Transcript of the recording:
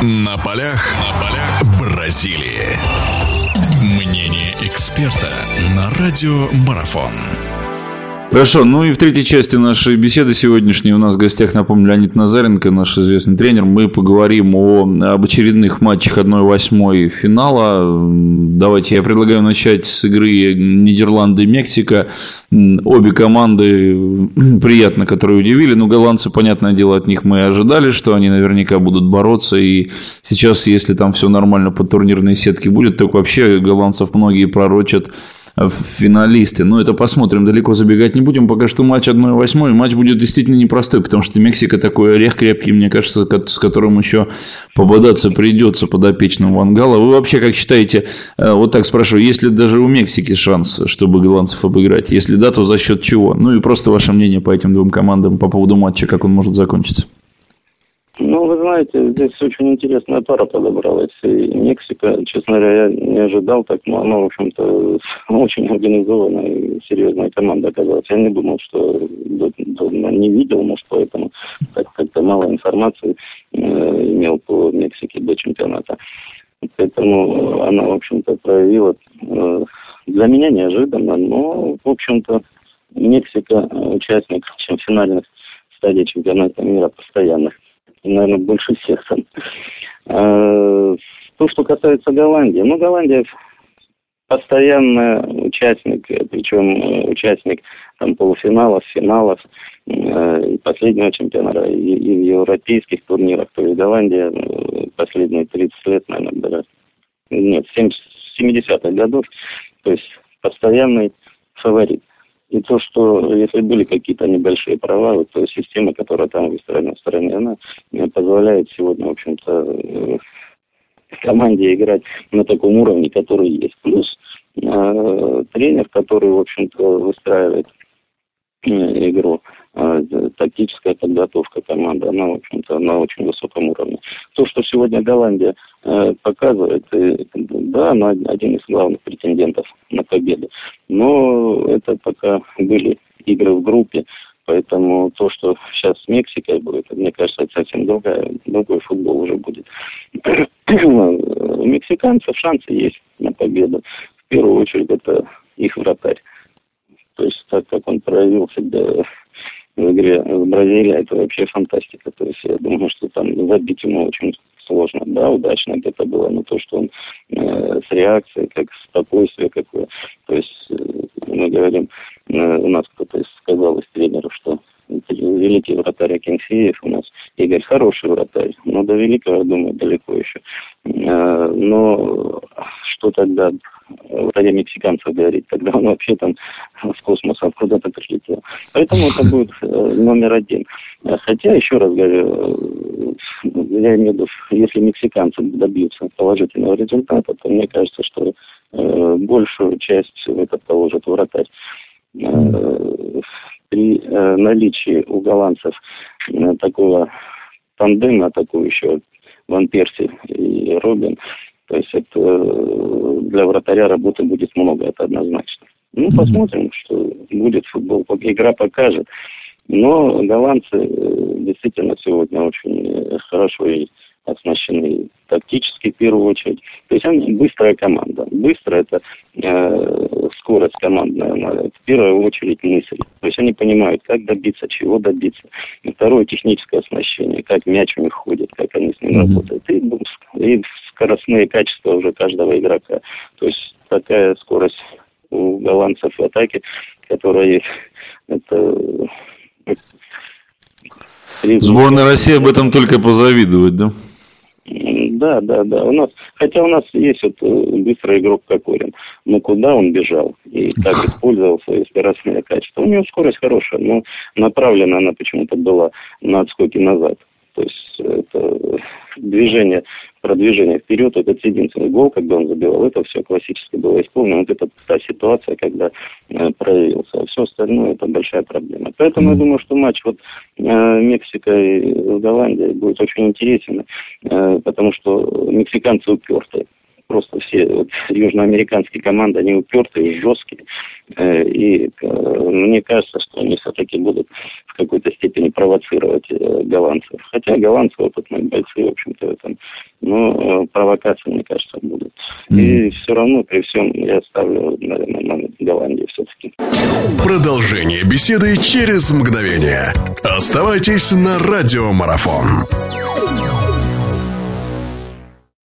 На полях, на полях Бразилии. Мнение эксперта на радио Марафон. Хорошо, ну и в третьей части нашей беседы сегодняшней у нас в гостях, напомню, Леонид Назаренко, наш известный тренер. Мы поговорим о, об очередных матчах 1-8 финала. Давайте я предлагаю начать с игры Нидерланды-Мексика. Обе команды приятно, которые удивили. Ну, голландцы, понятное дело, от них мы ожидали, что они наверняка будут бороться. И сейчас, если там все нормально по турнирной сетке будет, так вообще голландцев многие пророчат финалисты. Но это посмотрим, далеко забегать не будем. Пока что матч 1-8. Матч будет действительно непростой, потому что Мексика такой орех крепкий, мне кажется, с которым еще пободаться придется подопечным Вангала. Вы вообще как считаете, э, вот так спрашиваю, есть ли даже у Мексики шанс, чтобы голландцев обыграть? Если да, то за счет чего? Ну и просто ваше мнение по этим двум командам по поводу матча, как он может закончиться. Ну, вы знаете, здесь очень интересная пара подобралась. И Мексика, честно говоря, я не ожидал так, но она, в общем-то, очень организованная и серьезная команда оказалась. Я не думал, что не видел, может, поэтому как-то мало информации э, имел по Мексике до чемпионата. Поэтому она, в общем-то, проявила э, для меня неожиданно, но, в общем-то, Мексика участник финальных стадий чемпионата мира постоянных наверное, больше всех там. А, то, что касается Голландии. Ну, Голландия постоянный участник, причем э, участник там полуфиналов, финалов э, последнего чемпионата и, и в европейских турнирах. То есть Голландия э, последние 30 лет, наверное, даже, нет, 70-х годов, то есть постоянный фаворит. Что если были какие-то небольшие провалы, то система, которая там выстроена в стране, она позволяет сегодня, в общем-то, э, команде играть на таком уровне, который есть. Плюс э, тренер, который, в общем-то, выстраивает э, игру, тактическая подготовка команды, она, в общем-то, на очень высоком уровне. То, что сегодня Голландия показывает, да, она один из главных претендентов на победу. Но это пока были игры в группе, поэтому то, что сейчас с Мексикой будет, мне кажется, это совсем другая, другой футбол уже будет. У мексиканцев шансы есть на победу. В первую очередь это их вратарь. То есть так как он проявил себя в игре с Бразилией, это вообще фантастика. То есть я думаю, что там забить ему очень сложно. Да, удачно это было, но то, что он э, с реакцией, как спокойствие какое. То есть мы говорим, э, у нас кто-то сказал из тренеров, что великий вратарь Акинфеев у нас. Игорь хороший вратарь, но до великого, я думаю, далеко еще. Э, но что тогда вратаря мексиканцев говорить, тогда он вообще там с космоса откуда-то прилетел. Поэтому это будет э, номер один. Хотя, еще раз говорю, я имею в виду, если мексиканцы добьются положительного результата, то мне кажется, что большую часть в это положит вратарь. Э, при э, наличии у голландцев э, такого тандема атакующего Ван Перси и Робин, то есть это э, для вратаря работы будет много, это однозначно. Ну, посмотрим, что будет футбол. Игра покажет. Но голландцы э, действительно сегодня очень э, хорошо и оснащены тактически в первую очередь. То есть они быстрая команда. Быстро это э, скорость командная, это в первую очередь мысль. То есть они понимают, как добиться, чего добиться. И второе техническое оснащение, как мяч у них ходит, как они с ним mm-hmm. работают. И, ну, и скоростные качества уже каждого игрока. То есть такая скорость у голландцев в атаке, которая это Сборная России об этом только позавидовать, да? Да, да, да. У нас, хотя у нас есть вот э, быстрый игрок Кокорин. Но куда он бежал и как использовал свои скоростные качества? У него скорость хорошая, но направлена она почему-то была на отскоки назад. То есть это движение, продвижение вперед, этот единственный гол, когда он забивал, это все классически было исполнено. Вот это та ситуация, когда э, проявился. Все остальное это большая проблема. Поэтому mm-hmm. я думаю, что матч вот э, Мексика и Голландия будет очень интересен, э, потому что мексиканцы упертые просто все вот, южноамериканские команды, они упертые, жесткие. Э, и э, мне кажется, что они все-таки будут в какой-то степени провоцировать э, голландцев. Хотя голландцы опытные бойцы, в общем-то, этом Но провокации, мне кажется, будут. Mm. И все равно при всем я ставлю, наверное, на Голландию все-таки. Продолжение беседы через мгновение. Оставайтесь на радиомарафон.